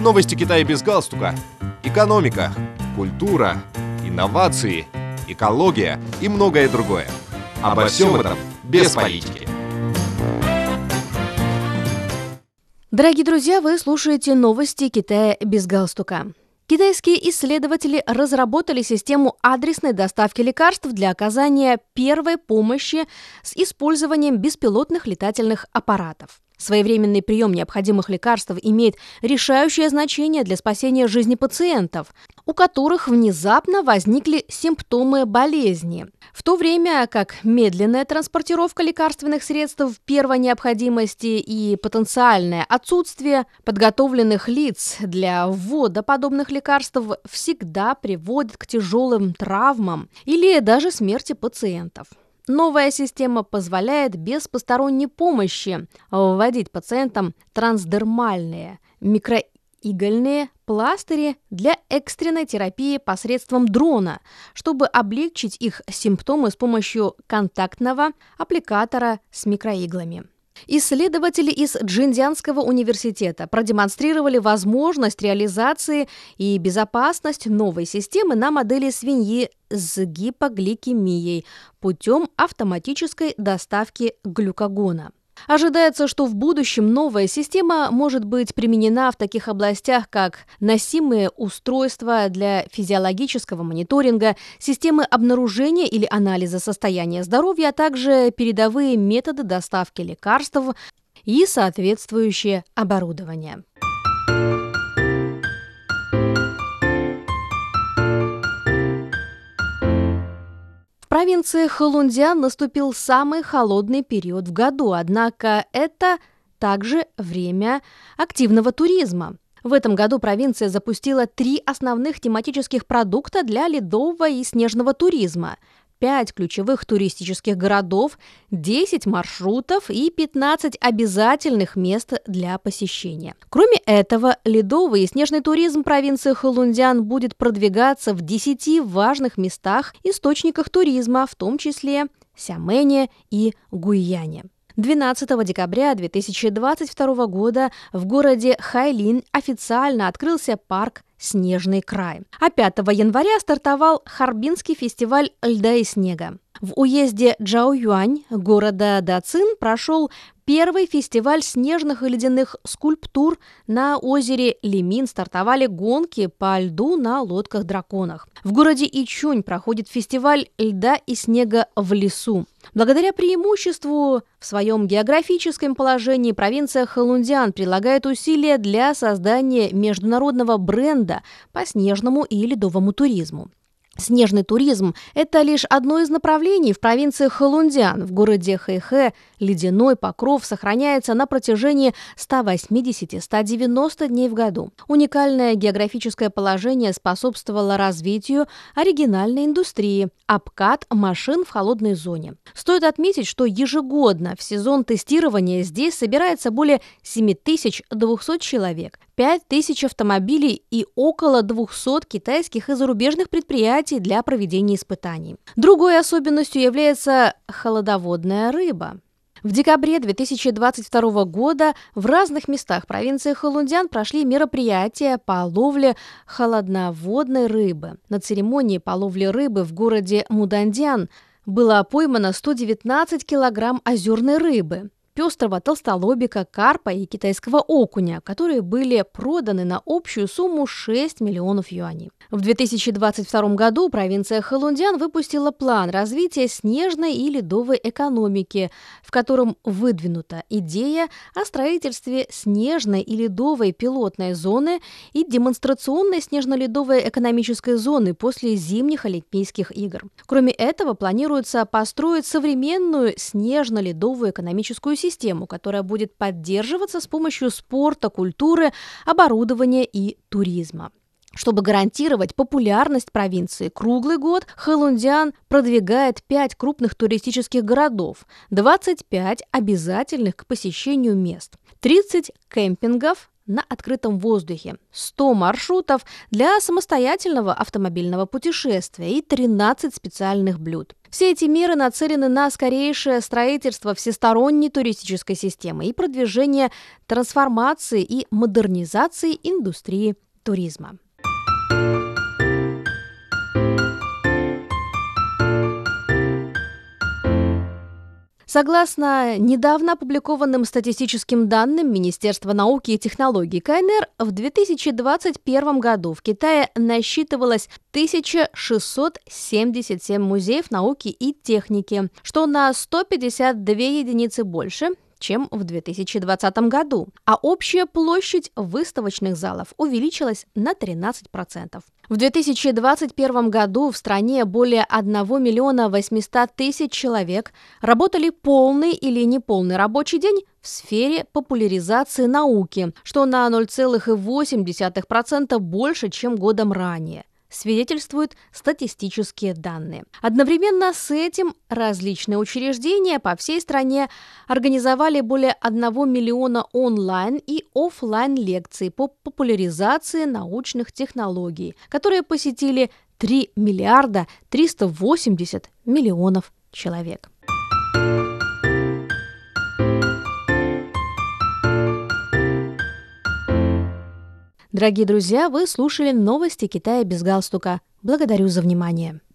Новости Китая без галстука. Экономика, культура, инновации, экология и многое другое. Обо всем этом без политики. Дорогие друзья, вы слушаете новости Китая без галстука. Китайские исследователи разработали систему адресной доставки лекарств для оказания первой помощи с использованием беспилотных летательных аппаратов. Своевременный прием необходимых лекарств имеет решающее значение для спасения жизни пациентов, у которых внезапно возникли симптомы болезни. В то время как медленная транспортировка лекарственных средств первой необходимости и потенциальное отсутствие подготовленных лиц для ввода подобных лекарств всегда приводит к тяжелым травмам или даже смерти пациентов. Новая система позволяет без посторонней помощи вводить пациентам трансдермальные микроигольные пластыри для экстренной терапии посредством дрона, чтобы облегчить их симптомы с помощью контактного аппликатора с микроиглами. Исследователи из Джиндианского университета продемонстрировали возможность реализации и безопасность новой системы на модели свиньи с гипогликемией путем автоматической доставки глюкогона. Ожидается, что в будущем новая система может быть применена в таких областях, как носимые устройства для физиологического мониторинга, системы обнаружения или анализа состояния здоровья, а также передовые методы доставки лекарств и соответствующее оборудование. Провинции Халундиан наступил самый холодный период в году, однако это также время активного туризма. В этом году провинция запустила три основных тематических продукта для ледового и снежного туризма – 5 ключевых туристических городов, 10 маршрутов и 15 обязательных мест для посещения. Кроме этого, ледовый и снежный туризм провинции Халундян будет продвигаться в 10 важных местах, источниках туризма, в том числе Сямене и Гуйяне. 12 декабря 2022 года в городе Хайлин официально открылся парк «Снежный край». А 5 января стартовал Харбинский фестиваль льда и снега. В уезде Джаоюань города Дацин прошел первый фестиваль снежных и ледяных скульптур на озере Лимин стартовали гонки по льду на лодках-драконах. В городе Ичунь проходит фестиваль льда и снега в лесу. Благодаря преимуществу в своем географическом положении провинция Халундиан прилагает усилия для создания международного бренда по снежному и ледовому туризму. Снежный туризм – это лишь одно из направлений в провинции Халундиан. В городе Хэйхэ ледяной покров сохраняется на протяжении 180-190 дней в году. Уникальное географическое положение способствовало развитию оригинальной индустрии – обкат машин в холодной зоне. Стоит отметить, что ежегодно в сезон тестирования здесь собирается более 7200 человек. 5 тысяч автомобилей и около 200 китайских и зарубежных предприятий для проведения испытаний. Другой особенностью является холодоводная рыба. В декабре 2022 года в разных местах провинции Халундян прошли мероприятия по ловле холодноводной рыбы. На церемонии по ловле рыбы в городе Мудандян было поймано 119 килограмм озерной рыбы пестрого толстолобика, карпа и китайского окуня, которые были проданы на общую сумму 6 миллионов юаней. В 2022 году провинция Халундян выпустила план развития снежной и ледовой экономики, в котором выдвинута идея о строительстве снежной и ледовой пилотной зоны и демонстрационной снежно-ледовой экономической зоны после зимних Олимпийских игр. Кроме этого, планируется построить современную снежно-ледовую экономическую систему, систему, которая будет поддерживаться с помощью спорта, культуры, оборудования и туризма. Чтобы гарантировать популярность провинции круглый год, Хэлундиан продвигает 5 крупных туристических городов, 25 обязательных к посещению мест, 30 кемпингов, на открытом воздухе, 100 маршрутов для самостоятельного автомобильного путешествия и 13 специальных блюд. Все эти меры нацелены на скорейшее строительство всесторонней туристической системы и продвижение трансформации и модернизации индустрии туризма. Согласно недавно опубликованным статистическим данным Министерства науки и технологий КНР, в 2021 году в Китае насчитывалось 1677 музеев науки и техники, что на 152 единицы больше, чем в 2020 году, а общая площадь выставочных залов увеличилась на 13%. В 2021 году в стране более 1 миллиона 800 тысяч человек работали полный или неполный рабочий день в сфере популяризации науки, что на 0,8% больше, чем годом ранее свидетельствуют статистические данные. Одновременно с этим различные учреждения по всей стране организовали более 1 миллиона онлайн и офлайн лекций по популяризации научных технологий, которые посетили 3 миллиарда 380 миллионов человек. Дорогие друзья, вы слушали новости Китая без галстука. Благодарю за внимание.